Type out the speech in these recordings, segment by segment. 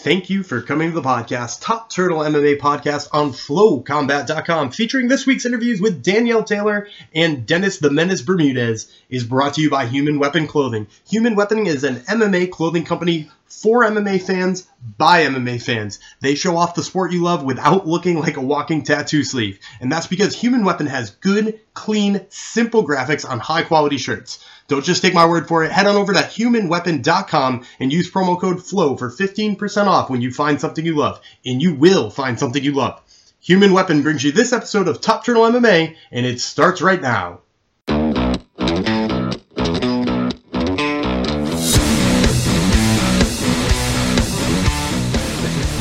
Thank you for coming to the podcast, Top Turtle MMA podcast on flowcombat.com, featuring this week's interviews with Danielle Taylor and Dennis the Menace Bermudez, is brought to you by Human Weapon Clothing. Human Weapon is an MMA clothing company for MMA fans by MMA fans. They show off the sport you love without looking like a walking tattoo sleeve. And that's because Human Weapon has good, clean, simple graphics on high quality shirts. Don't just take my word for it. Head on over to humanweapon.com and use promo code FLOW for 15% off when you find something you love. And you will find something you love. Human Weapon brings you this episode of Top Turtle MMA, and it starts right now.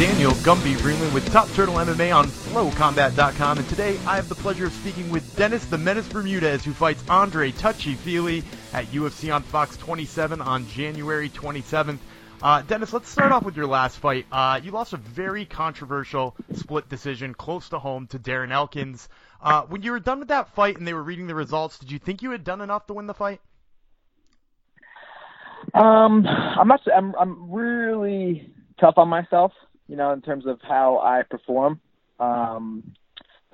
Daniel Gumby Vreeland with Top Turtle MMA on FlowCombat.com, and today I have the pleasure of speaking with Dennis the Menace Bermudez, who fights Andre Touchy Fili at UFC on Fox 27 on January 27th. Uh, Dennis, let's start off with your last fight. Uh, you lost a very controversial split decision close to home to Darren Elkins. Uh, when you were done with that fight and they were reading the results, did you think you had done enough to win the fight? Um, I'm not. I'm. I'm really tough on myself you know, in terms of how I perform. Um,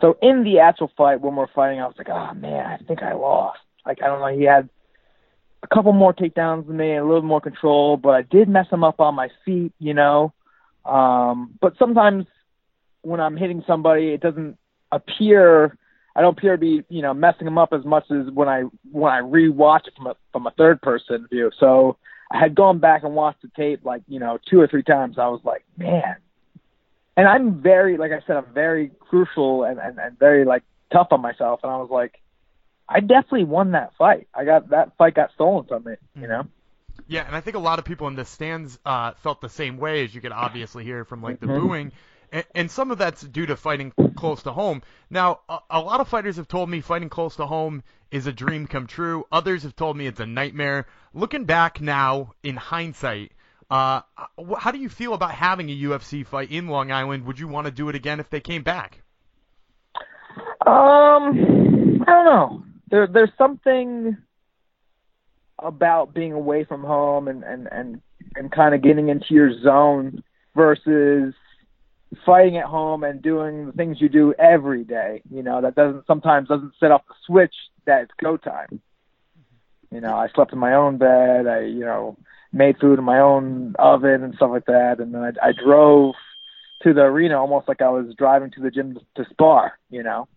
so in the actual fight, when we're fighting, I was like, oh man, I think I lost. Like I don't know, he had a couple more takedowns than me, a little more control, but I did mess him up on my feet, you know. Um, but sometimes when I'm hitting somebody, it doesn't appear. I don't appear to be, you know, messing them up as much as when I when I rewatch it from a from a third person view. So I had gone back and watched the tape like, you know, two or three times. I was like, man. And I'm very, like I said, I'm very crucial and, and, and very like tough on myself. And I was like, I definitely won that fight. I got that fight got stolen from me, you know? Yeah, and I think a lot of people in the stands uh, felt the same way, as you could obviously hear from like the Mm-hmm. booing, and, and some of that's due to fighting close to home. Now, a, a lot of fighters have told me fighting close to home is a dream come true. Others have told me it's a nightmare. Looking back now, in hindsight, uh, how do you feel about having a UFC fight in Long Island? Would you want to do it again if they came back? Um, I don't know. There, there's something about being away from home and and and and kind of getting into your zone versus fighting at home and doing the things you do every day. You know, that doesn't sometimes doesn't set off the switch that it's go time. You know, I slept in my own bed. I, you know, made food in my own oven and stuff like that. And then I, I drove to the arena almost like I was driving to the gym to, to spar. You know,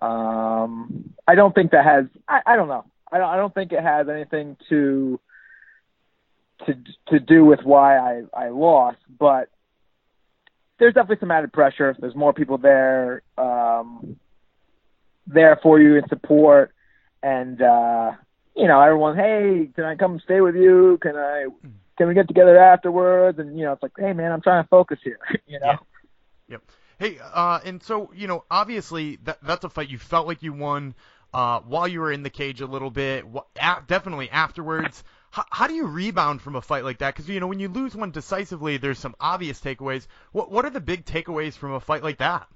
um, I don't think that has. I, I don't know. I don't, I don't think it has anything to to to do with why I I lost, but there's definitely some added pressure. There's more people there, um, there for you in support, and uh, you know, everyone, hey, can I come stay with you? Can I? Can we get together afterwards? And you know, it's like, hey, man, I'm trying to focus here. you know. Yeah. Yep. Hey, uh, and so you know, obviously that that's a fight you felt like you won uh, while you were in the cage a little bit. definitely afterwards. How, how do you rebound from a fight like that? Because you know, when you lose one decisively, there's some obvious takeaways. What what are the big takeaways from a fight like that?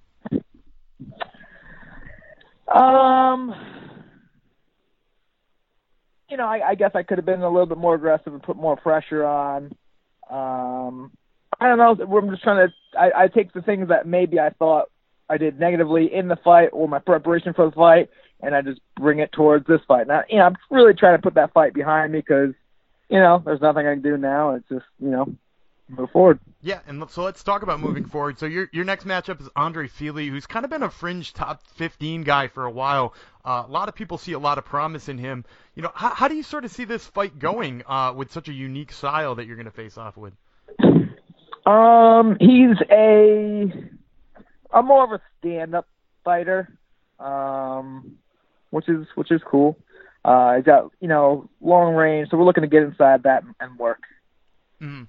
Um, you know, I, I guess I could have been a little bit more aggressive and put more pressure on. Um, I don't know. I'm just trying to. I, I take the things that maybe I thought I did negatively in the fight or my preparation for the fight, and I just bring it towards this fight. Now, you know, I'm really trying to put that fight behind me because, you know, there's nothing I can do now. It's just, you know, move forward. Yeah, and so let's talk about moving forward. So your your next matchup is Andre Fili, who's kind of been a fringe top 15 guy for a while. Uh, a lot of people see a lot of promise in him. You know, how, how do you sort of see this fight going uh, with such a unique style that you're going to face off with? Um, he's a a more of a stand-up fighter, um, which is which is cool. Uh, he's got you know long range, so we're looking to get inside that and work. Mhm.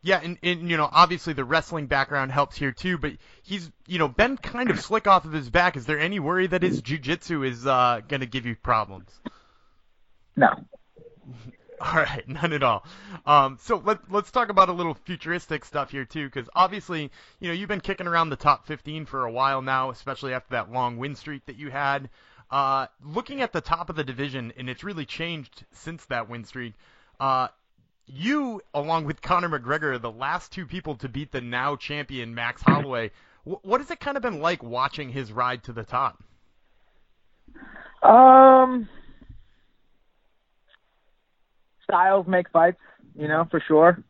Yeah, and, and you know, obviously the wrestling background helps here too, but he's you know been kind of slick off of his back. Is there any worry that his jujitsu is uh, going to give you problems? No, All right, none at all. Um, so let, let's talk about a little futuristic stuff here too, because obviously, you know, you've been kicking around the top 15 for a while now, especially after that long win streak that you had. Uh, looking at the top of the division, and it's really changed since that win streak. Uh, you, along with Conor McGregor, the last two people to beat the now champion Max Holloway. what has it kind of been like watching his ride to the top? Um, styles make fights, you know, for sure.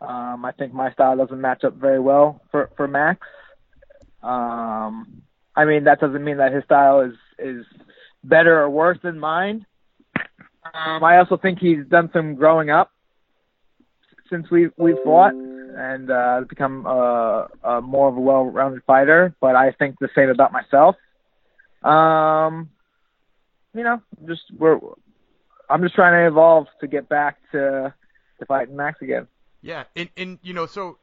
Um, I think my style doesn't match up very well for for Max. Um, I mean, that doesn't mean that his style is is better or worse than mine. Um, I also think he's done some growing up since we we fought and uh, become a, a more of a well-rounded fighter. But I think the same about myself. Um, you know, just we're I'm just trying to evolve to get back to to fighting Max again. Yeah, and and you know, so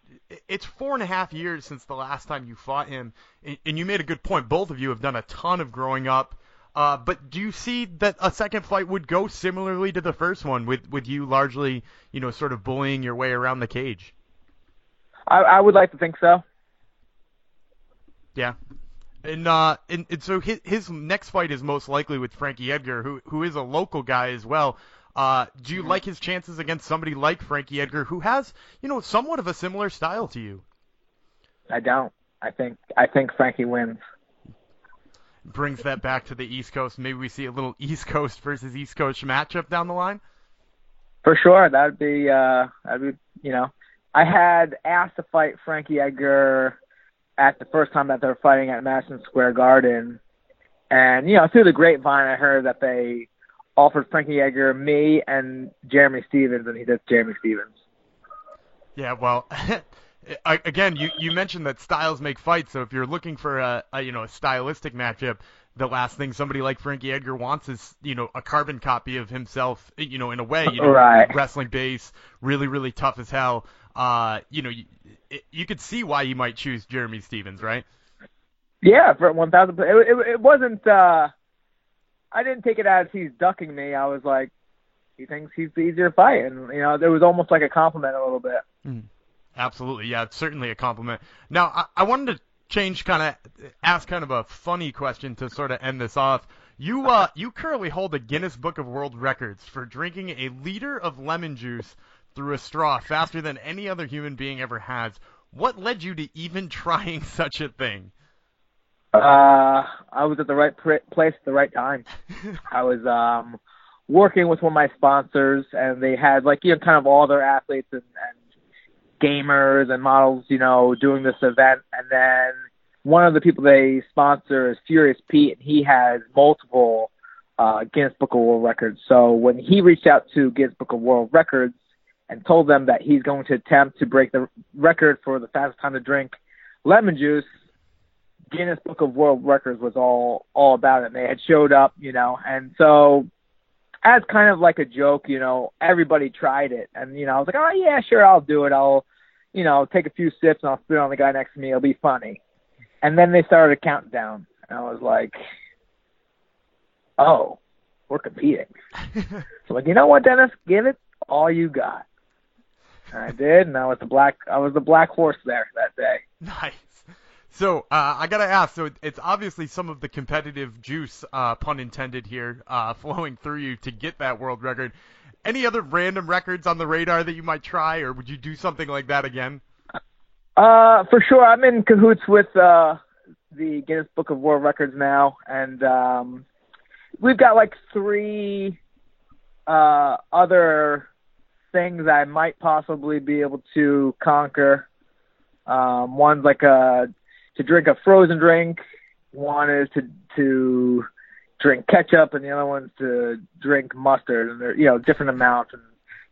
it's four and a half years since the last time you fought him, and, and you made a good point. Both of you have done a ton of growing up. Uh, but do you see that a second fight would go similarly to the first one, with with you largely, you know, sort of bullying your way around the cage? I, I would like to think so. Yeah, and uh, and, and so his his next fight is most likely with Frankie Edgar, who who is a local guy as well. Uh, do you mm-hmm. like his chances against somebody like Frankie Edgar, who has, you know, somewhat of a similar style to you? I don't. I think I think Frankie wins brings that back to the East Coast. Maybe we see a little East Coast versus East Coast matchup down the line. For sure, that'd be uh, that'd be you know, I had asked to fight Frankie Edgar at the first time that they were fighting at Madison Square Garden, and you know through the grapevine I heard that they offered Frankie Edgar me and Jeremy Stephens, and he did Jeremy Stephens. Yeah, well, again, you, you mentioned that styles make fights. So if you're looking for a, a you know a stylistic matchup, the last thing somebody like Frankie Edgar wants is you know a carbon copy of himself. You know, in a way, you know, right. wrestling base, really really tough as hell. Uh, you know, you, you could see why you might choose Jeremy Stephens, right? Yeah, for one thousand. It, it, it wasn't. uh I didn't take it as he's ducking me. I was like, he thinks he's the easier fight, and you know, there was almost like a compliment a little bit. Mm. Absolutely, yeah, it's certainly a compliment. Now, I, I wanted to change, kind of ask kind of a funny question to sort of end this off. You uh, you currently hold a Guinness Book of World Records for drinking a liter of lemon juice through a straw faster than any other human being ever has. What led you to even trying such a thing? Uh, I was at the right pr- place at the right time. I was um working with one of my sponsors, and they had like you know kind of all their athletes and, and gamers and models, you know, doing this event. And then one of the people they sponsor is Furious Pete, and he has multiple uh, Guinness Book of World Records. So when he reached out to Guinness Book of World Records and told them that he's going to attempt to break the record for the fastest time to drink lemon juice, Guinness Book of World Records was all all about it. And they had showed up, you know, and so as kind of like a joke, you know, everybody tried it, and you know, I was like, oh yeah, sure, I'll do it. I'll you know, take a few sips and I'll spit on the guy next to me. It'll be funny. And then they started a countdown. And I was like, oh, we're competing. so like, you know what, Dennis? Give it all you got. And I did, and I was the black I was the black horse there that day. Nice. So uh, I gotta ask. So it's obviously some of the competitive juice, uh, pun intended here, uh, flowing through you to get that world record any other random records on the radar that you might try, or would you do something like that again? Uh, for sure. I'm in cahoots with uh, the Guinness Book of World Records now, and um, we've got like three uh, other things I might possibly be able to conquer. Um, one's like a to drink a frozen drink. One is to to drink ketchup, and the other one's to drink mustard, and they're you know different amounts and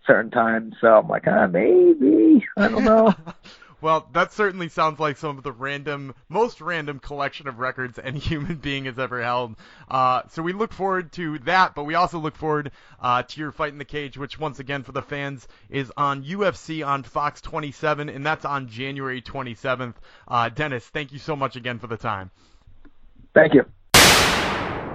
certain times. So I'm like, ah, maybe I don't know. well, that certainly sounds like some of the random, most random collection of records any human being has ever held. Uh, so we look forward to that, but we also look forward uh, to your fight in the cage, which once again for the fans is on UFC on Fox 27, and that's on January 27th. Uh, Dennis, thank you so much again for the time. Thank you.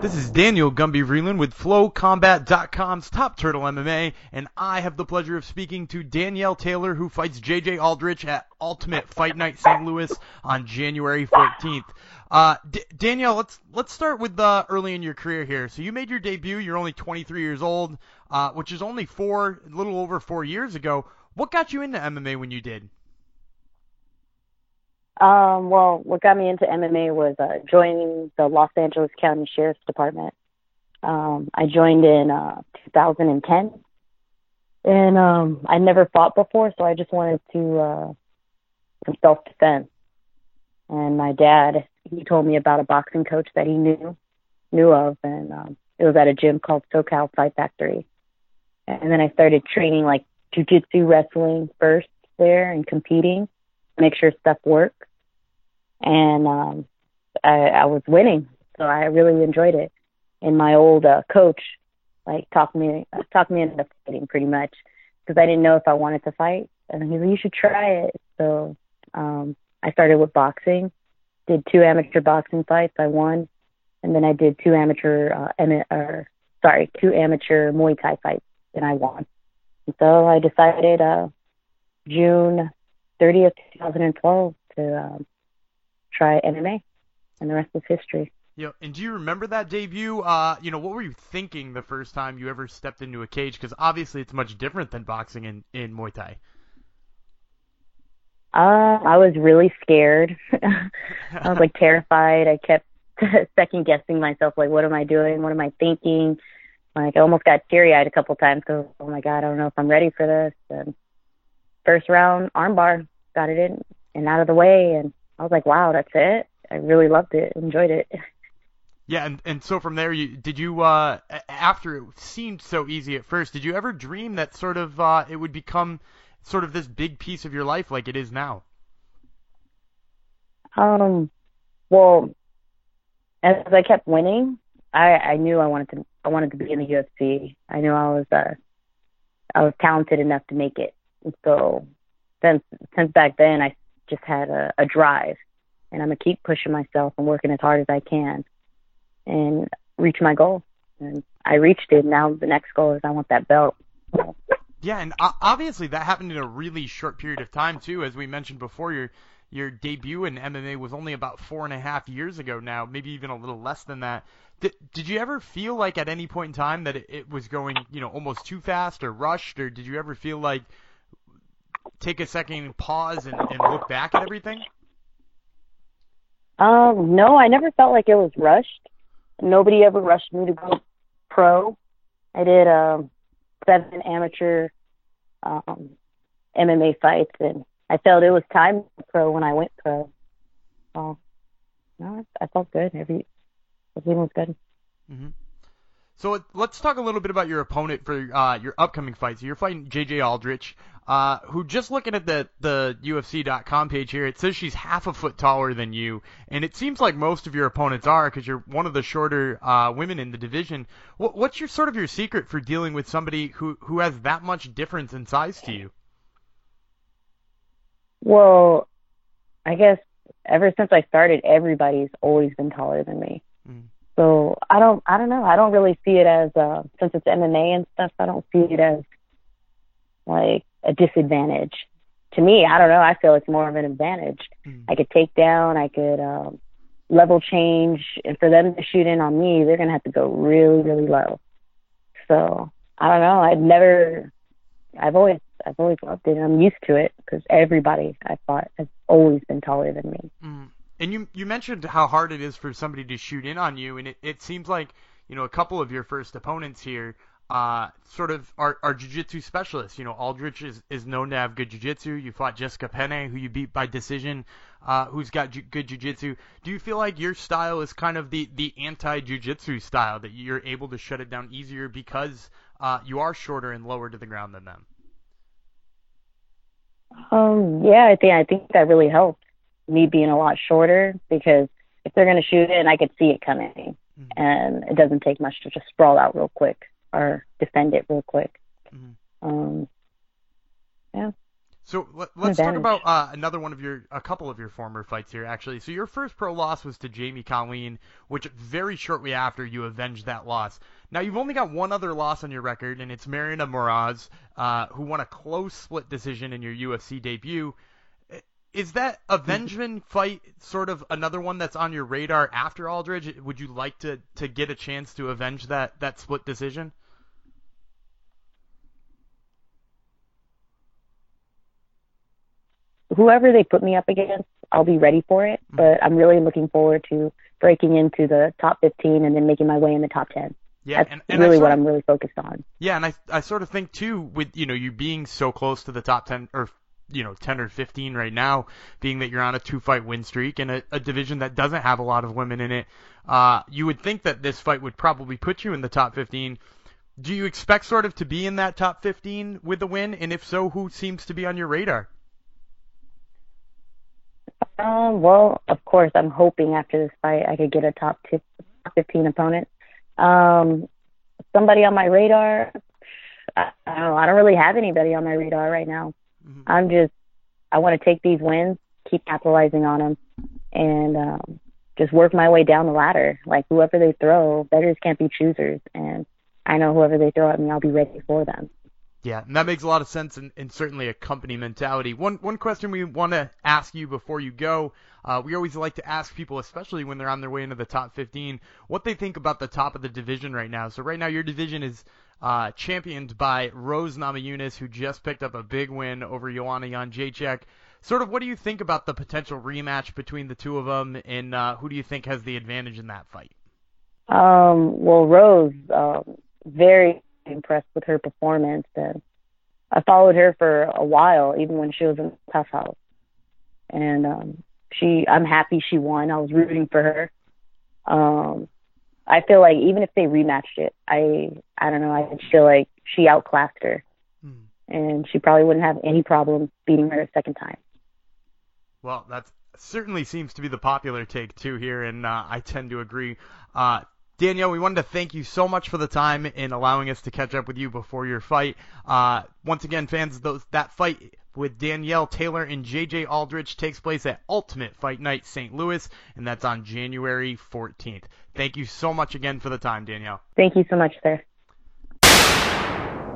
This is Daniel Gumby Vreeland with FlowCombat.com's Top Turtle MMA, and I have the pleasure of speaking to Danielle Taylor, who fights JJ Aldrich at Ultimate Fight Night St. Louis on January 14th. Uh, D- Danielle, let's let's start with uh, early in your career here. So you made your debut. You're only 23 years old, uh, which is only four, a little over four years ago. What got you into MMA when you did? Um, well, what got me into MMA was uh, joining the Los Angeles County Sheriff's Department. Um, I joined in uh, 2010, and um, I never fought before, so I just wanted to uh, some self-defense. And my dad, he told me about a boxing coach that he knew knew of, and um, it was at a gym called SoCal Fight Factory. And then I started training like jujitsu wrestling first there and competing, make sure stuff worked and um, I, I was winning, so I really enjoyed it. And my old uh, coach like talked me talked me into fighting pretty much because I didn't know if I wanted to fight, and he said you should try it. So um, I started with boxing, did two amateur boxing fights, I won, and then I did two amateur uh, em- or sorry two amateur Muay Thai fights, and I won. And so I decided uh, June 30th, 2012 to um, try MMA, and the rest is history. Yeah, and do you remember that debut? Uh, you know, what were you thinking the first time you ever stepped into a cage? Because obviously it's much different than boxing in, in Muay Thai. Uh, I was really scared. I was like terrified. I kept second guessing myself, like, what am I doing? What am I thinking? Like, I almost got teary eyed a couple times because, oh my God, I don't know if I'm ready for this. And first round armbar, got it in and out of the way, and I was like, wow, that's it. I really loved it, enjoyed it. Yeah, and and so from there, you did you uh after it seemed so easy at first, did you ever dream that sort of uh it would become sort of this big piece of your life like it is now? Um, well, as I kept winning, I I knew I wanted to I wanted to be in the UFC. I knew I was uh I was talented enough to make it. And so since since back then, I just had a, a drive, and I'm gonna keep pushing myself and working as hard as I can, and reach my goal. And I reached it. Now the next goal is I want that belt. Yeah, and obviously that happened in a really short period of time too. As we mentioned before, your your debut in MMA was only about four and a half years ago now, maybe even a little less than that. Did, did you ever feel like at any point in time that it, it was going, you know, almost too fast or rushed, or did you ever feel like take a second and pause and, and look back at everything? Um, no, I never felt like it was rushed. Nobody ever rushed me to go pro. I did um seven amateur um MMA fights and I felt it was time pro when I went pro. So no, I felt good. Every everything was good. Mm-hmm. So let's talk a little bit about your opponent for uh, your upcoming fights. So you're fighting JJ Aldrich, uh, who just looking at the the UFC.com page here, it says she's half a foot taller than you, and it seems like most of your opponents are because you're one of the shorter uh, women in the division. What, what's your sort of your secret for dealing with somebody who who has that much difference in size to you? Well, I guess ever since I started, everybody's always been taller than me. So I don't, I don't know. I don't really see it as, uh, since it's MMA and stuff, I don't see it as like a disadvantage. To me, I don't know. I feel it's more of an advantage. Mm. I could take down, I could, um, level change, and for them to shoot in on me, they're gonna have to go really, really low. So I don't know. I've never, I've always, I've always loved it. I'm used to it because everybody I fought has always been taller than me. Mm. And you you mentioned how hard it is for somebody to shoot in on you, and it, it seems like you know a couple of your first opponents here uh, sort of are, are jiu-jitsu specialists. You know, Aldrich is, is known to have good jiu-jitsu. You fought Jessica Penne, who you beat by decision, uh, who's got ju- good jiu-jitsu. Do you feel like your style is kind of the, the anti-jiu-jitsu style, that you're able to shut it down easier because uh, you are shorter and lower to the ground than them? Um, yeah, I think I think that really helps me being a lot shorter because if they're going to shoot it, I could see it coming, mm-hmm. and it doesn't take much to just sprawl out real quick or defend it real quick. Mm-hmm. Um, yeah. So let, us talk about uh, another one of your, a couple of your former fights here, actually. So your first pro loss was to Jamie Colleen, which very shortly after you avenged that loss. Now you've only got one other loss on your record, and it's Maryna Moroz, uh, who won a close split decision in your UFC debut. Is that avengement fight sort of another one that's on your radar after Aldrich? Would you like to, to get a chance to avenge that, that split decision? whoever they put me up against, I'll be ready for it. Mm-hmm. But I'm really looking forward to breaking into the top 15 and then making my way in the top 10. Yeah, That's and, and really what of, I'm really focused on. Yeah, and I I sort of think too with you know you being so close to the top 10 or you know 10 or 15 right now, being that you're on a two fight win streak in a, a division that doesn't have a lot of women in it, uh, you would think that this fight would probably put you in the top 15. Do you expect sort of to be in that top 15 with the win? And if so, who seems to be on your radar? Um, well, of course, I'm hoping after this fight I could get a top 15 opponent. Um, somebody on my radar, I, I don't know. I don't really have anybody on my radar right now. Mm-hmm. I'm just, I want to take these wins, keep capitalizing on them, and um, just work my way down the ladder. Like whoever they throw, betters can't be choosers, and I know whoever they throw at me, I'll be ready for them. Yeah, and that makes a lot of sense and, and certainly a company mentality. One one question we want to ask you before you go, uh, we always like to ask people, especially when they're on their way into the top 15, what they think about the top of the division right now. So right now your division is uh, championed by Rose Namajunas, who just picked up a big win over Joanna Jędrzejczyk. Sort of, what do you think about the potential rematch between the two of them, and uh, who do you think has the advantage in that fight? Um, well, Rose, um, very impressed with her performance, and I followed her for a while, even when she was in Tough House. And um, she, I'm happy she won. I was rooting for her. Um, I feel like even if they rematched it, I, I don't know. I feel like she outclassed her, hmm. and she probably wouldn't have any problem beating her a second time. Well, that certainly seems to be the popular take too here, and uh, I tend to agree. Uh, Danielle, we wanted to thank you so much for the time in allowing us to catch up with you before your fight. Uh, once again, fans, those, that fight with Danielle Taylor and JJ Aldrich takes place at Ultimate Fight Night St. Louis, and that's on January 14th. Thank you so much again for the time, Danielle. Thank you so much, sir.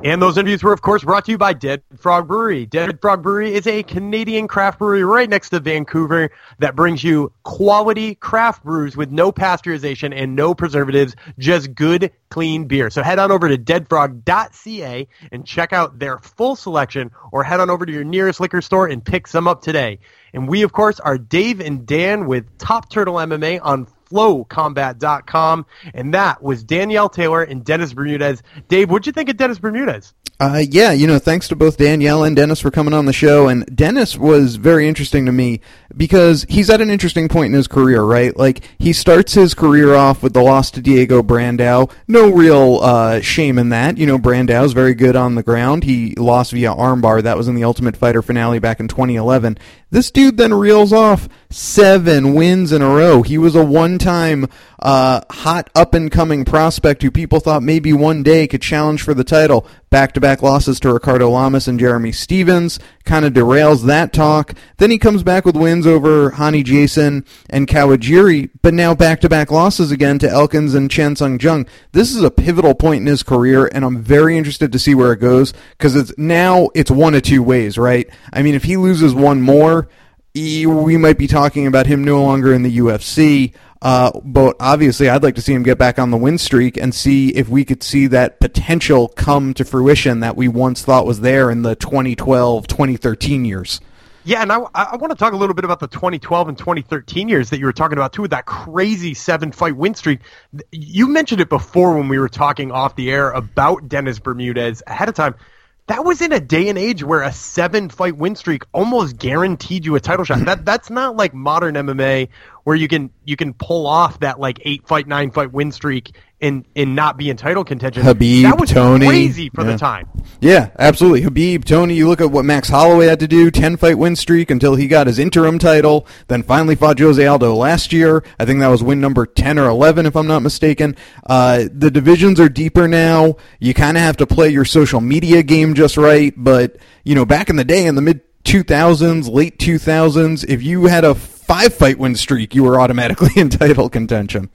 And those interviews were, of course, brought to you by Dead Frog Brewery. Dead Frog Brewery is a Canadian craft brewery right next to Vancouver that brings you quality craft brews with no pasteurization and no preservatives, just good, clean beer. So head on over to deadfrog.ca and check out their full selection or head on over to your nearest liquor store and pick some up today. And we, of course, are Dave and Dan with Top Turtle MMA on flowcombat.com. And that was Danielle Taylor and Dennis Bermudez. Dave, what'd you think of Dennis Bermudez? Uh, yeah, you know, thanks to both Danielle and Dennis for coming on the show. And Dennis was very interesting to me because he's at an interesting point in his career, right? Like, he starts his career off with the loss to Diego Brandao. No real uh, shame in that. You know, Brandao's very good on the ground. He lost via armbar. That was in the Ultimate Fighter finale back in 2011. This dude then reels off seven wins in a row. He was a one-time uh, hot up-and-coming prospect who people thought maybe one day could challenge for the title. Back-to-back losses to Ricardo Lamas and Jeremy Stephens kind of derails that talk. Then he comes back with wins over Rony Jason and Kawajiri, but now back-to-back losses again to Elkins and Chan Sung Jung. This is a pivotal point in his career, and I'm very interested to see where it goes because it's now it's one of two ways, right? I mean, if he loses one more we might be talking about him no longer in the UFC. Uh, but obviously, I'd like to see him get back on the win streak and see if we could see that potential come to fruition that we once thought was there in the 2012, 2013 years. Yeah, and I, I want to talk a little bit about the 2012 and 2013 years that you were talking about too, with that crazy seven fight win streak. You mentioned it before when we were talking off the air about Dennis Bermudez ahead of time that was in a day and age where a seven fight win streak almost guaranteed you a title shot. That that's not like modern MMA where you can you can pull off that like eight fight nine fight win streak and and not be in title contention. Khabib, that was Tony, crazy for yeah. the time. Yeah, absolutely. Khabib, Tony. You look at what Max Holloway had to do, ten fight win streak until he got his interim title, then finally fought Jose Aldo last year. I think that was win number ten or eleven, if I'm not mistaken. Uh, the divisions are deeper now. You kind of have to play your social media game just right, but you know, back in the day in the mid 2000s, late 2000s, if you had a five fight win streak, you were automatically in title contention.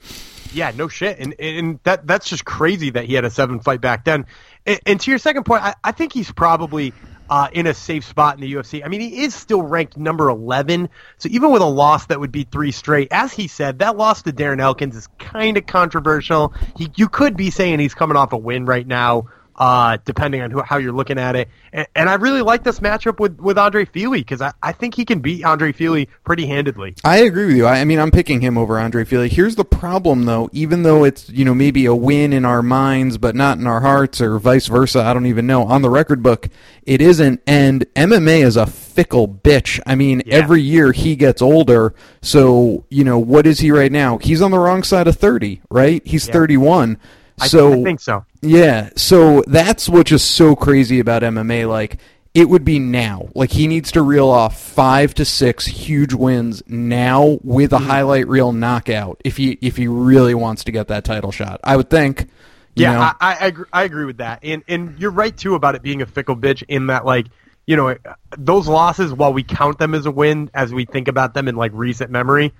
Yeah, no shit, and and that that's just crazy that he had a seven fight back then. And, and to your second point, I, I think he's probably uh, in a safe spot in the UFC. I mean, he is still ranked number 11. So even with a loss that would be three straight, as he said, that loss to Darren Elkins is kind of controversial. He, you could be saying he's coming off a win right now uh, depending on who, how you're looking at it. And, and, I really like this matchup with, with Andre Fili because I, I think he can beat Andre Fili pretty handedly. I agree with you. I, I, mean, I'm picking him over Andre Fili. Here's the problem, though. Even though it's you know maybe a win in our minds, but not in our hearts, or vice versa, I don't even know. On the record book, it isn't. And MMA is a fickle bitch. I mean, yeah. every year he gets older. So you know what is he right now? He's on the wrong side of 30, right? He's yeah. 31. So I, I think so. Yeah, so that's what's just so crazy about MMA. Like it would be now. Like he needs to reel off five to six huge wins now with a mm-hmm. highlight reel knockout if he if he really wants to get that title shot. I would think. yeah, I, I, agree, I agree with that, and and you're right too about it being a fickle bitch in that like you know those losses while we count them as a win as we think about them in like recent memory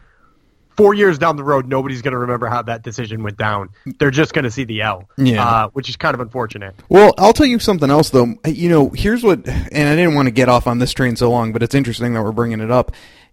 four years down the road, nobody's going to remember how that decision went down. They're just going to see the L, yeah. Uh, which is kind of unfortunate. Well, I'll tell you something else, though. You know, here's what, and I didn't want to get off on this train so long, but it's interesting that we're bringing it up.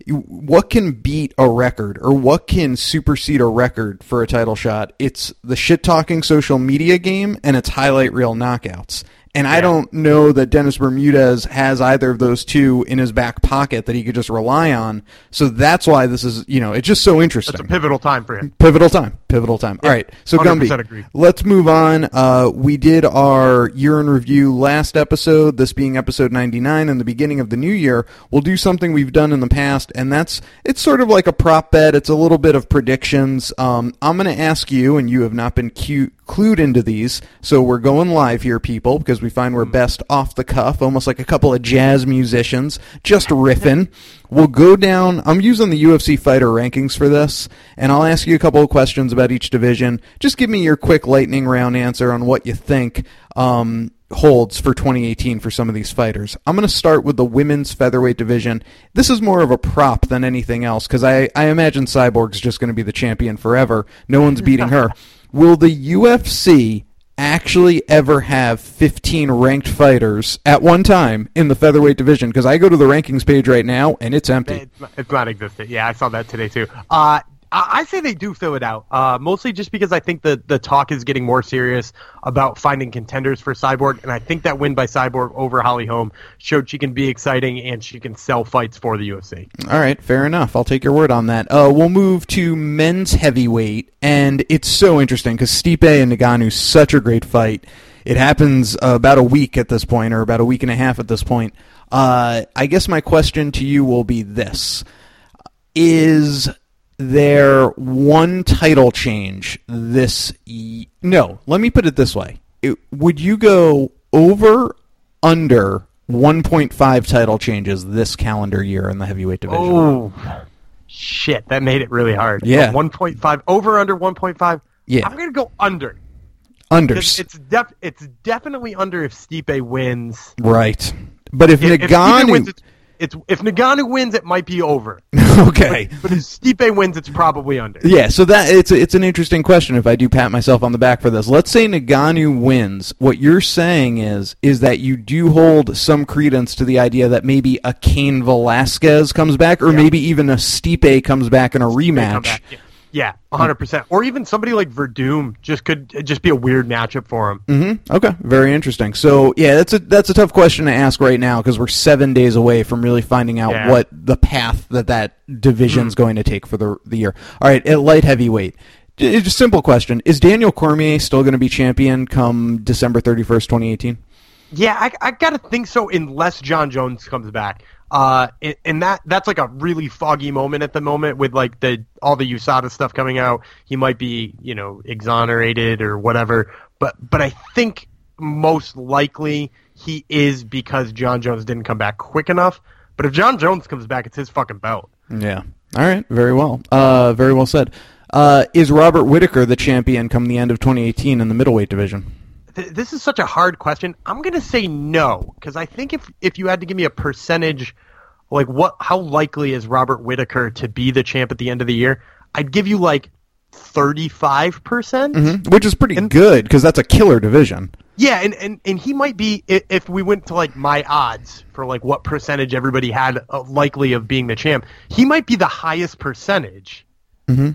What can beat a record, or what can supersede a record for a title shot? It's the shit talking social media game, and it's highlight reel knockouts. And yeah. I don't know that Dennis Bermudez has either of those two in his back pocket that he could just rely on. So that's why this is, you know, it's just so interesting. It's a pivotal time for him. Pivotal time. Pivotal time. Yeah, All right. So Gumby, agree. let's move on. Uh, we did our year in review last episode, this being episode 99 and the beginning of the new year. We'll do something we've done in the past, and that's, it's sort of like a prop bet. It's a little bit of predictions. Um, I'm going to ask you, and you have not been cute clued into these. So we're going live here, people, because we find we're hmm. best off the cuff, almost like a couple of jazz musicians, just riffing. We'll go down. I'm using the UFC fighter rankings for this, and I'll ask you a couple of questions about each division. Just give me your quick lightning round answer on what you think. Um, holds for 2018 for some of these fighters. I'm going to start with the women's featherweight division. This is more of a prop than anything else because I, I imagine Cyborg's just going to be the champion forever. No one's beating her. Will the UFC actually ever have 15 ranked fighters at one time in the featherweight division? Because I go to the rankings page right now and it's empty. It's not, it's not existent. Yeah, I saw that today too. Uh, I say they do fill it out, uh, mostly just because I think the the talk is getting more serious about finding contenders for Cyborg, and I think that win by Cyborg over Holly Holm showed she can be exciting and she can sell fights for the UFC. All right, fair enough. I'll take your word on that. Uh, we'll move to men's heavyweight, and it's so interesting because Stipe and Ngannou such a great fight. It happens uh, about a week at this point, or about a week and a half at this point. Uh, I guess my question to you will be this: Is there one title change this no let me put it this way. It, would you go over under 1.5 title changes this calendar year in the heavyweight division? Oh shit that made it really hard. Yeah. 1.5 over under 1.5 yeah. I'm gonna go under. Under. It's def- it's definitely under if Stipe wins. Right. But if, if if wins, it's if Ngannou wins, it might be over. okay, but, but if Stipe wins, it's probably under. Yeah, so that it's it's an interesting question. If I do pat myself on the back for this, let's say Ngannou wins. What you're saying is is that you do hold some credence to the idea that maybe a Cain Velasquez comes back, or yeah. maybe even a Stipe comes back in a Stipe rematch. Yeah, 100%. Or even somebody like Werdum just could just be a weird matchup for him. Mm-hmm. Okay, very interesting. So, yeah, that's a that's a tough question to ask right now because we're 7 days away from really finding out yeah. what the path that that division's mm. going to take for the the year. All right, at light heavyweight. It's a simple question. Is Daniel Cormier still going to be champion come December 31st, 2018? Yeah, I, I got to think so unless Jon Jones comes back. Uh, and that that's like a really foggy moment at the moment with like the all the USADA stuff coming out. He might be you know exonerated or whatever, but but I think most likely he is because Jon Jones didn't come back quick enough. But if Jon Jones comes back, it's his fucking belt. Yeah. All right. Very well. Uh, very well said. Uh, is Robert Whitaker the champion come the end of 2018 in the middleweight division? Th- this is such a hard question. I'm gonna say no because I think if if you had to give me a percentage, like what how likely is Robert Whitaker to be the champ at the end of the year? I'd give you like 35 percent. Mhm. Which is pretty good because that's a killer division. Yeah, and, and, and he might be if we went to like my odds for like what percentage everybody had uh, likely of being the champ. He might be the highest percentage, Mhm.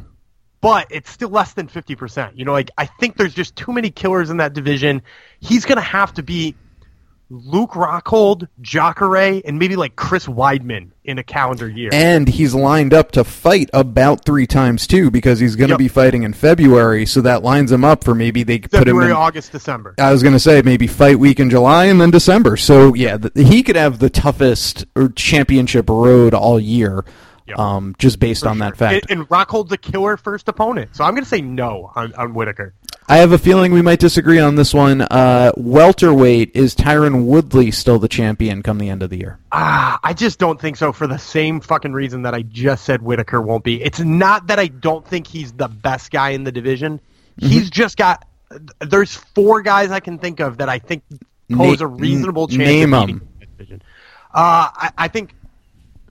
But it's still less than fifty percent. You know, like I think there's just too many killers in that division. He's gonna have to be Luke Rockhold, Jacare, and maybe like Chris Weidman in a calendar year. And he's lined up to fight about three times too because he's going to Yep. be fighting in February, so that lines him up for maybe they could put him in. August, December. I was going to say maybe fight week in July and then December. So yeah, th- he could have the toughest or championship road all year, Yeah. um, just based on that fact. And, and Rockhold's a killer first opponent, so I'm gonna say no on, on Whitaker. I have a feeling we might disagree on this one. Uh, welterweight is Tyron Woodley still the champion come the end of the year? Ah, I just don't think so for the same fucking reason that I just said Whitaker won't be. It's not that I don't think he's the best guy in the division. He's just got. There's four guys I can think of that I think pose Na- a reasonable chance name of beating 'em. the division. Uh, I, I think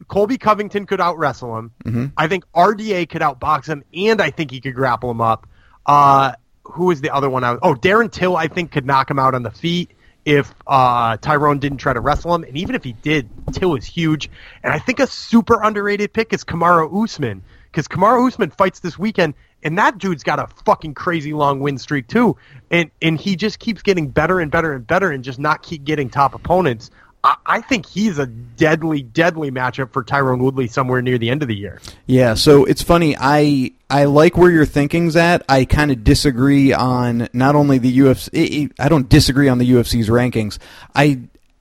Colby Covington could out wrestle him. Mm-hmm. I think RDA could outbox him, and I think he could grapple him up. Uh, who is the other one? I was, oh, Darren Till, I think could knock him out on the feet if uh, Tyrone didn't try to wrestle him, and even if he did, Till is huge. And I think a super underrated pick is Kamaru Usman because Kamaru Usman fights this weekend, and that dude's got a fucking crazy long win streak too, and and he just keeps getting better and better and better, and just not keep getting top opponents. I, think he's a deadly, deadly matchup for Tyrone Woodley somewhere near the end of the year. Yeah, so it's funny. I I like where your thinking's at. I kind of disagree on not only the UFC. I don't disagree on the UFC's rankings. I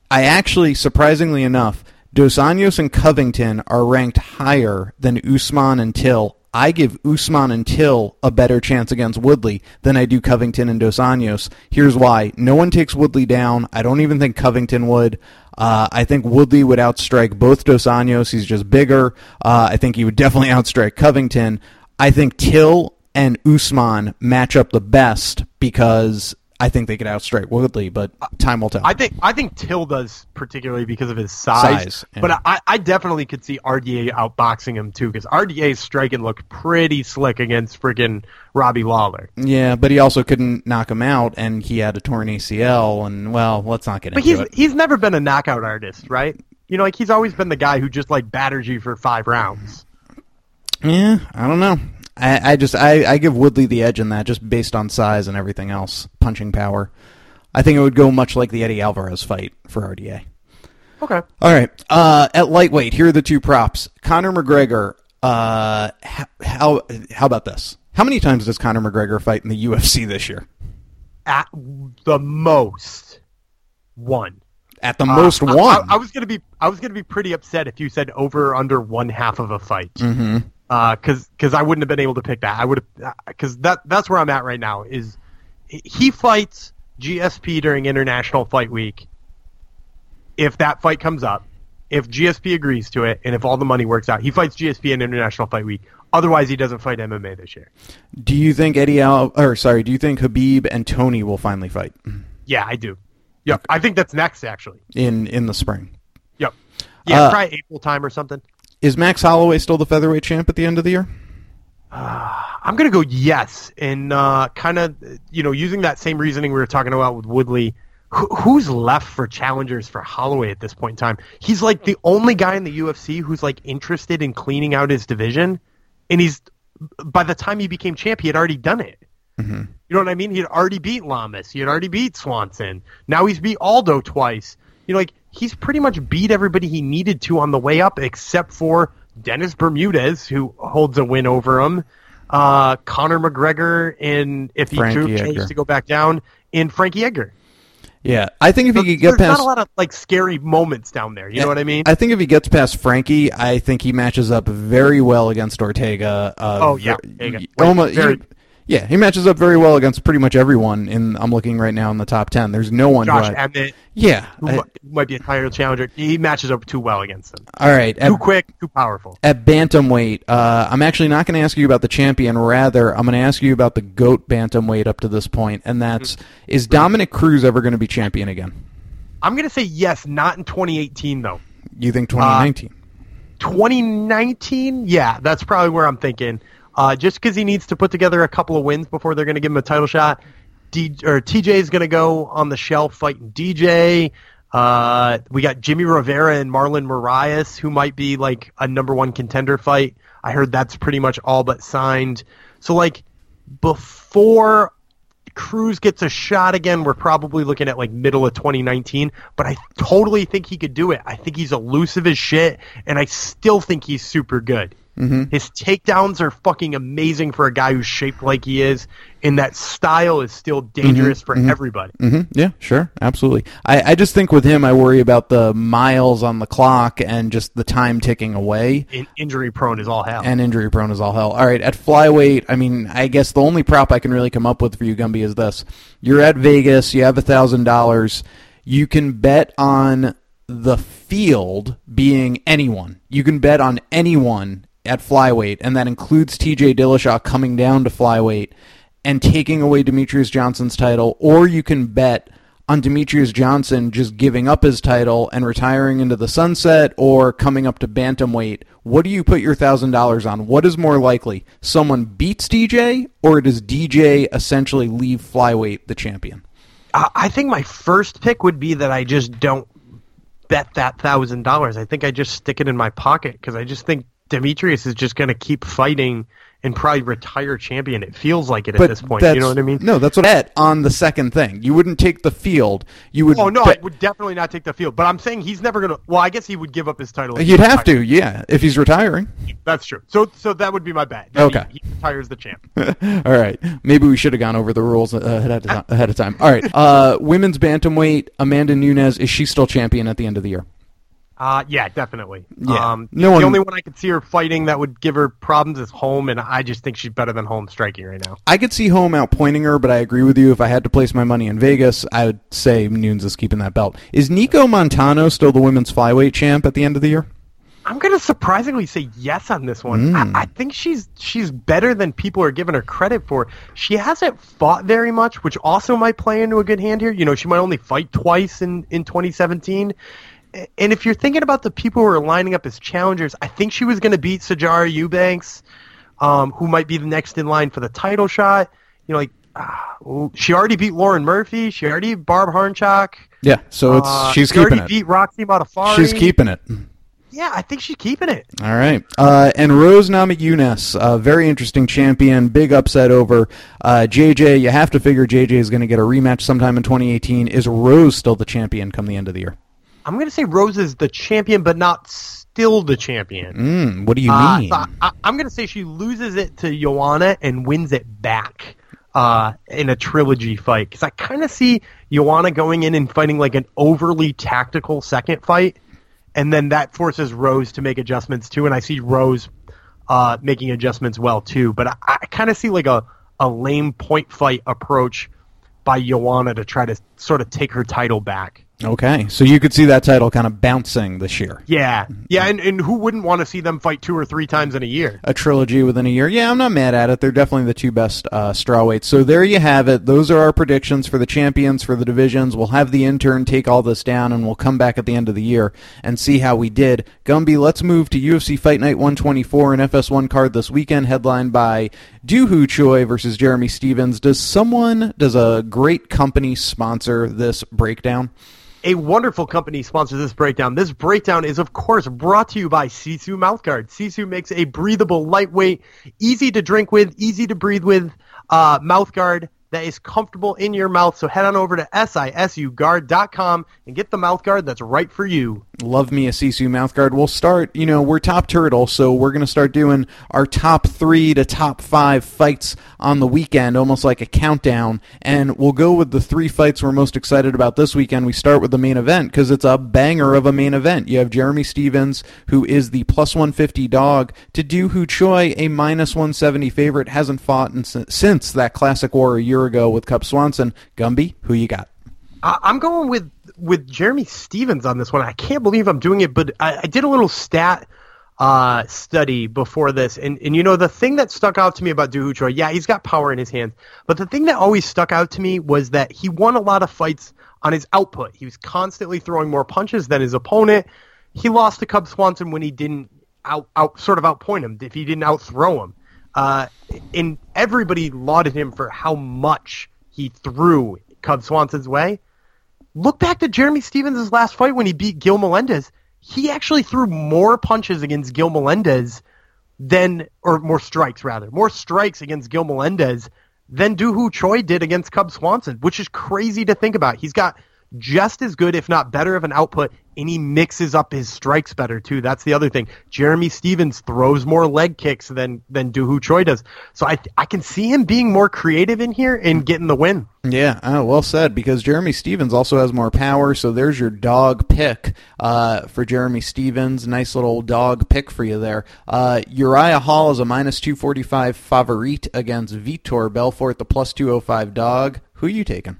I actually, surprisingly enough, Dos Anjos and Covington are ranked higher than Usman and Till. I give Usman and Till a better chance against Woodley than I do Covington and Dos Anjos. Here's why. No one takes Woodley down. I don't even think Covington would. Uh, I think Woodley would outstrike both Dos Anjos. He's just bigger. Uh, I think he would definitely outstrike Covington. I think Till and Usman match up the best because I think they could outstrike Woodley, but time will tell. I think I think Till does particularly because of his size, Size, yeah. but I, I definitely could see RDA outboxing him too because RDA's striking looked pretty slick against friggin' Robbie Lawler. yeah, but he also couldn't knock him out, and he had a torn ACL, and well, let's not get But into he's it. he's never been a knockout artist, right? You know, like he's always been the guy who just like batters you for five rounds. Yeah, I don't know. I, I just I, I give Woodley the edge in that just based on size and everything else, punching power. I think it would go much like the Eddie Alvarez fight for RDA. Okay. All right. Uh, at lightweight, here are the two props. Conor McGregor. Uh, how, how how about this? How many times does Conor McGregor fight in the UFC this year? At the most, one. At the most Uh, I- one. I, I was gonna be I was gonna be pretty upset if you said over or under one half of a fight. mm-hmm. Because because I wouldn't have been able to pick that. I would have because that that's where I'm at right now. Is he fights GSP during International Fight Week? If that fight comes up, if GSP agrees to it, and if all the money works out, he fights GSP in International Fight Week. Otherwise, he doesn't fight MMA this year. Do you think Eddie Al or sorry, do you think Khabib and Tony will finally fight Yeah, I do. Yep, I think that's next actually. in in the spring? Yep. Yeah, Uh, probably April time or something. Is Max Holloway still the featherweight champ at the end of the year? I'm gonna go yes, and uh, kind of you know using that same reasoning we were talking about with Woodley. Who, who's left for challengers for Holloway at this point in time? He's like the only guy in the UFC who's like interested in cleaning out his division, and he's by the time he became champ, he had already done it. Mm-hmm. You know what I mean? He had already beat Lamas. He had already beat Swanson. Now he's beat Aldo twice. You know, like he's pretty much beat everybody he needed to on the way up, except for Dennis Bermudez, who holds a win over him. Uh, Conor McGregor, and if he Frankie Edgar. to go back down, in Frankie Edgar. Yeah, I think if he could get There's past not a lot of like scary moments down there. You know what I mean? I think if he gets past Frankie, I think he matches up very well against Ortega. Uh, Oh, yeah, Ortega. almost- Very- Yeah, he matches up very well against pretty much everyone. In I'm looking right now in the top ten. There's no one. Josh I, Emmett, yeah. who I- might be a title challenger, he matches up too well against them. all right. At, Too quick, too powerful. at bantamweight, uh, I'm actually not going to ask you about the champion. Rather, I'm going to ask you about the goat bantamweight up to this point, and that's is Dominick Cruz ever going to be champion again? I'm going to say yes, not in 2018 though. You think 2019? 2019, yeah, that's probably where I'm thinking. Uh, just because he needs to put together a couple of wins before they're going to give him a title shot. D- or TJ is going to go on the shelf fighting DJ. Uh, we got Jimmy Rivera and Marlon Moraes, who might be like a number one contender fight. I heard that's pretty much all but signed. So like before Cruz gets a shot again, we're probably looking at like middle of 2019. But I totally think he could do it. I think he's elusive as shit, and I still think he's super good. Mm-hmm. His takedowns are fucking amazing for a guy who's shaped like he is, and that style is still mm-hmm. dangerous for mm-hmm. everybody. hmm Yeah, sure, absolutely. I, I just think with him, I worry about the miles on the clock and just the time ticking away. In- injury prone is all hell. And injury prone is all hell. All right, at flyweight, I mean, I guess the only prop I can really come up with for you, Gumby, is this: you're at Vegas, you have a thousand dollars, you can bet on the field being anyone. You can bet on anyone at flyweight, and that includes T.J. Dillashaw coming down to flyweight and taking away Demetrious Johnson's title, or you can bet on Demetrious Johnson just giving up his title and retiring into the sunset or coming up to bantamweight. What do you put your thousand dollars on? What is more likely? Someone beats DJ, or does DJ essentially leave flyweight the champion? I I think my first pick would be that I just don't bet that thousand dollars. I think I just stick it in my pocket because I just think Demetrious is just going to keep fighting and probably retire champion. It feels like it at this point. You know what I mean? No, that's what I bet on the second thing. You wouldn't take the field. You would. Oh no, I would definitely not take the field. But I'm saying he's never gonna. Well, I guess he would give up his title. You'd have to, yeah, if he's retiring. That's true. So, so that would be my bet. Okay. he, he retires the champ. All right. Maybe we should have gone over the rules uh, ahead of time. Ahead of time. All right. Uh, women's bantamweight. Amanda Nunes is she still champion at the end of the year? Uh, yeah, definitely. Yeah. Um, No the one- only one I could see her fighting that would give her problems is Holm, and I just think she's better than Holm striking right now. I could see Holm outpointing her, but I agree with you. If I had to place my money in Vegas, I would say Nunes is keeping that belt. Is Nicco Montaño still the women's flyweight champ at the end of the year? I'm gonna surprisingly say yes on this one. Mm. I, I think she's she's better than people are giving her credit for. She hasn't fought very much, which also might play into a good hand here. You know, she might only fight twice in in 2017. And if you're thinking about the people who are lining up as challengers, I think she was going to beat Sijara Eubanks, um, who might be the next in line for the title shot. You know, like ah, she already beat Lauren Murphy. She already beat Barb Honchak. Yeah. So it's Uh, she's she keeping already it. beat Roxy Modafferi. She's keeping it. Yeah, I think she's keeping it. All right. Uh, and Rose Namajunas, a very interesting champion, big upset over uh, JJ. You have to figure JJ is going to get a rematch sometime in 2018. Is Rose still the champion come the end of the year? I'm going to say Rose is the champion, but not still the champion. Mm, what do you Uh, mean? so I, I'm going to say she loses it to Joanna and wins it back uh, in a trilogy fight. Because I kind of see Joanna going in and fighting like an overly tactical second fight, and then that forces Rose to make adjustments too. And I see Rose uh, making adjustments well too. But I, I kind of see like a, a lame point fight approach by Joanna to try to sort of take her title back. Okay, so you could see that title kind of bouncing this year. Yeah, yeah, and, and who wouldn't want to see them fight two or three times in a year? A trilogy within a year. Yeah, I'm not mad at it. They're definitely the two best uh, strawweights. So there you have it. Those are our predictions for the champions for the divisions. We'll have the intern take all this down, and we'll come back at the end of the year and see how we did. Gumby, let's move to UFC Fight Night 124 and FS1 card this weekend, headlined by Doo Ho Choi versus Jeremy Stephens. Does someone, does a great company sponsor this breakdown? A wonderful company sponsors this breakdown. This breakdown is, of course, brought to you by Sisu Mouthguard. Sisu makes a breathable, lightweight, easy to drink with, easy to breathe with uh, mouthguard that is comfortable in your mouth. So head on over to sisuguard.com and get the mouth guard that's right for you. Love me a Sisu mouth guard. We'll start, you know, we're top turtle, so we're going to start doing our top three to top five fights on the weekend, almost like a countdown. And we'll go with the three fights we're most excited about this weekend. We start with the main event because it's a banger of a main event. You have Jeremy Stephens, who is the plus 150 dog, to Doo Ho Choi, a minus 170 favorite, hasn't fought in, since that classic war a year ago with Cub Swanson. Gumby, who you got? I'm going with with Jeremy Stephens on this one. I can't believe I'm doing it, but I, I did a little stat uh, study before this, and and you know the thing that stuck out to me about Doo yeah, he's got power in his hands, but the thing that always stuck out to me was that he won a lot of fights on his output. He was constantly throwing more punches than his opponent. He lost to Cub Swanson when he didn't out, out sort of outpoint him, if he didn't outthrow him. Uh, and everybody lauded him for how much he threw Cub Swanson's way. Look back to Jeremy Stephens' last fight when he beat Gil Melendez. He actually threw more punches against Gil Melendez than, or more strikes rather, more strikes against Gil Melendez than Doo Ho Choi did against Cub Swanson, which is crazy to think about. He's got just as good, if not better, of an output, and he mixes up his strikes better too. That's the other thing. Jeremy Stephens throws more leg kicks than than Ho Choi does, so I I can see him being more creative in here and getting the win. Yeah, oh, well said. Because Jeremy Stephens also has more power, so there's your dog pick uh, for Jeremy Stephens. Nice little dog pick for you there. Uh, Uriah Hall is a minus two forty five favorite against Vitor Belfort, the plus two oh five dog. Who are you taking?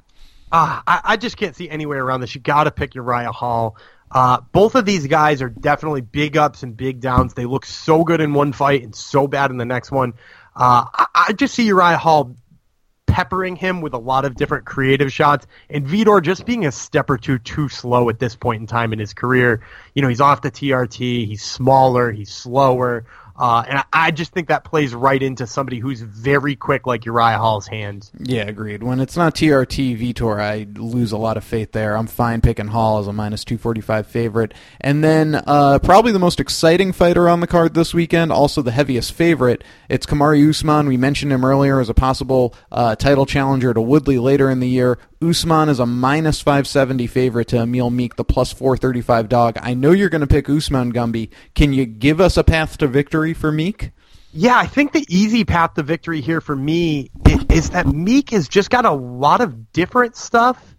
Uh, I, I just can't see any way around this. You got to pick Uriah Hall. Uh, both of these guys are definitely big ups and big downs. They look so good in one fight and so bad in the next one. Uh, I, I, just see Uriah Hall peppering him with a lot of different creative shots, and Vitor just being a step or two too slow at this point in time in his career. You know, he's off the TRT, he's smaller, he's slower. Uh, and I just think that plays right into somebody who's very quick, like Uriah Hall's hands. Yeah, agreed. When it's not TRT Vitor, I lose a lot of faith there. I'm fine picking Hall as a minus 245 favorite. And then uh, probably the most exciting fighter on the card this weekend, also the heaviest favorite, it's Kamaru Usman. We mentioned him earlier as a possible uh, title challenger to Woodley later in the year. Usman is a minus 570 favorite to Emil Meek, the plus 435 dog. I know you're going to pick Usman Gumby. Can you give us a path to victory for Meek? Yeah, I think the easy path to victory here for me is that Meek has just got a lot of different stuff.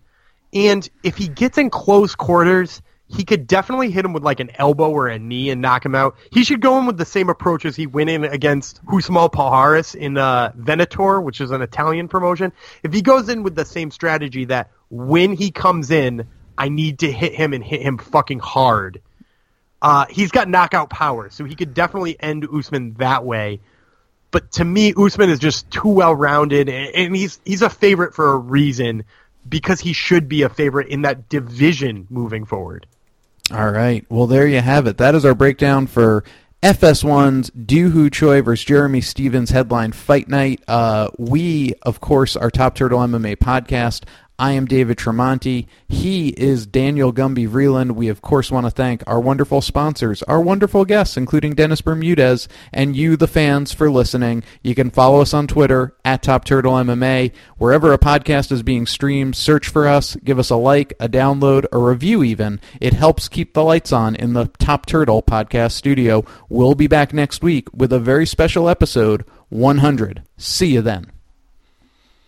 And if he gets in close quarters, he could definitely hit him with like an elbow or a knee and knock him out. He should go in with the same approach as he went in against Rousimar Palhares in uh, Venator, which is an Italian promotion. If he goes in with the same strategy that when he comes in, I need to hit him and hit him fucking hard. Uh, he's got knockout power, so he could definitely end Usman that way. But to me, Usman is just too well rounded, and he's he's a favorite for a reason because he should be a favorite in that division moving forward. All right. Well, there you have it. That is our breakdown for FS1's Doo Ho Choi versus Jeremy Stephens headline fight night. Uh, we, of course, are Top Turtle MMA podcast. I am David Tremonti. He is Daniel Gumby Vreeland. We, of course, want to thank our wonderful sponsors, our wonderful guests, including Dennis Bermudez, and you, the fans, for listening. You can follow us on Twitter at Top Turtle MMA. Wherever a podcast is being streamed, search for us, give us a like, a download, a review, even. It helps keep the lights on in the Top Turtle podcast studio. We'll be back next week with a very special episode 100. See you then.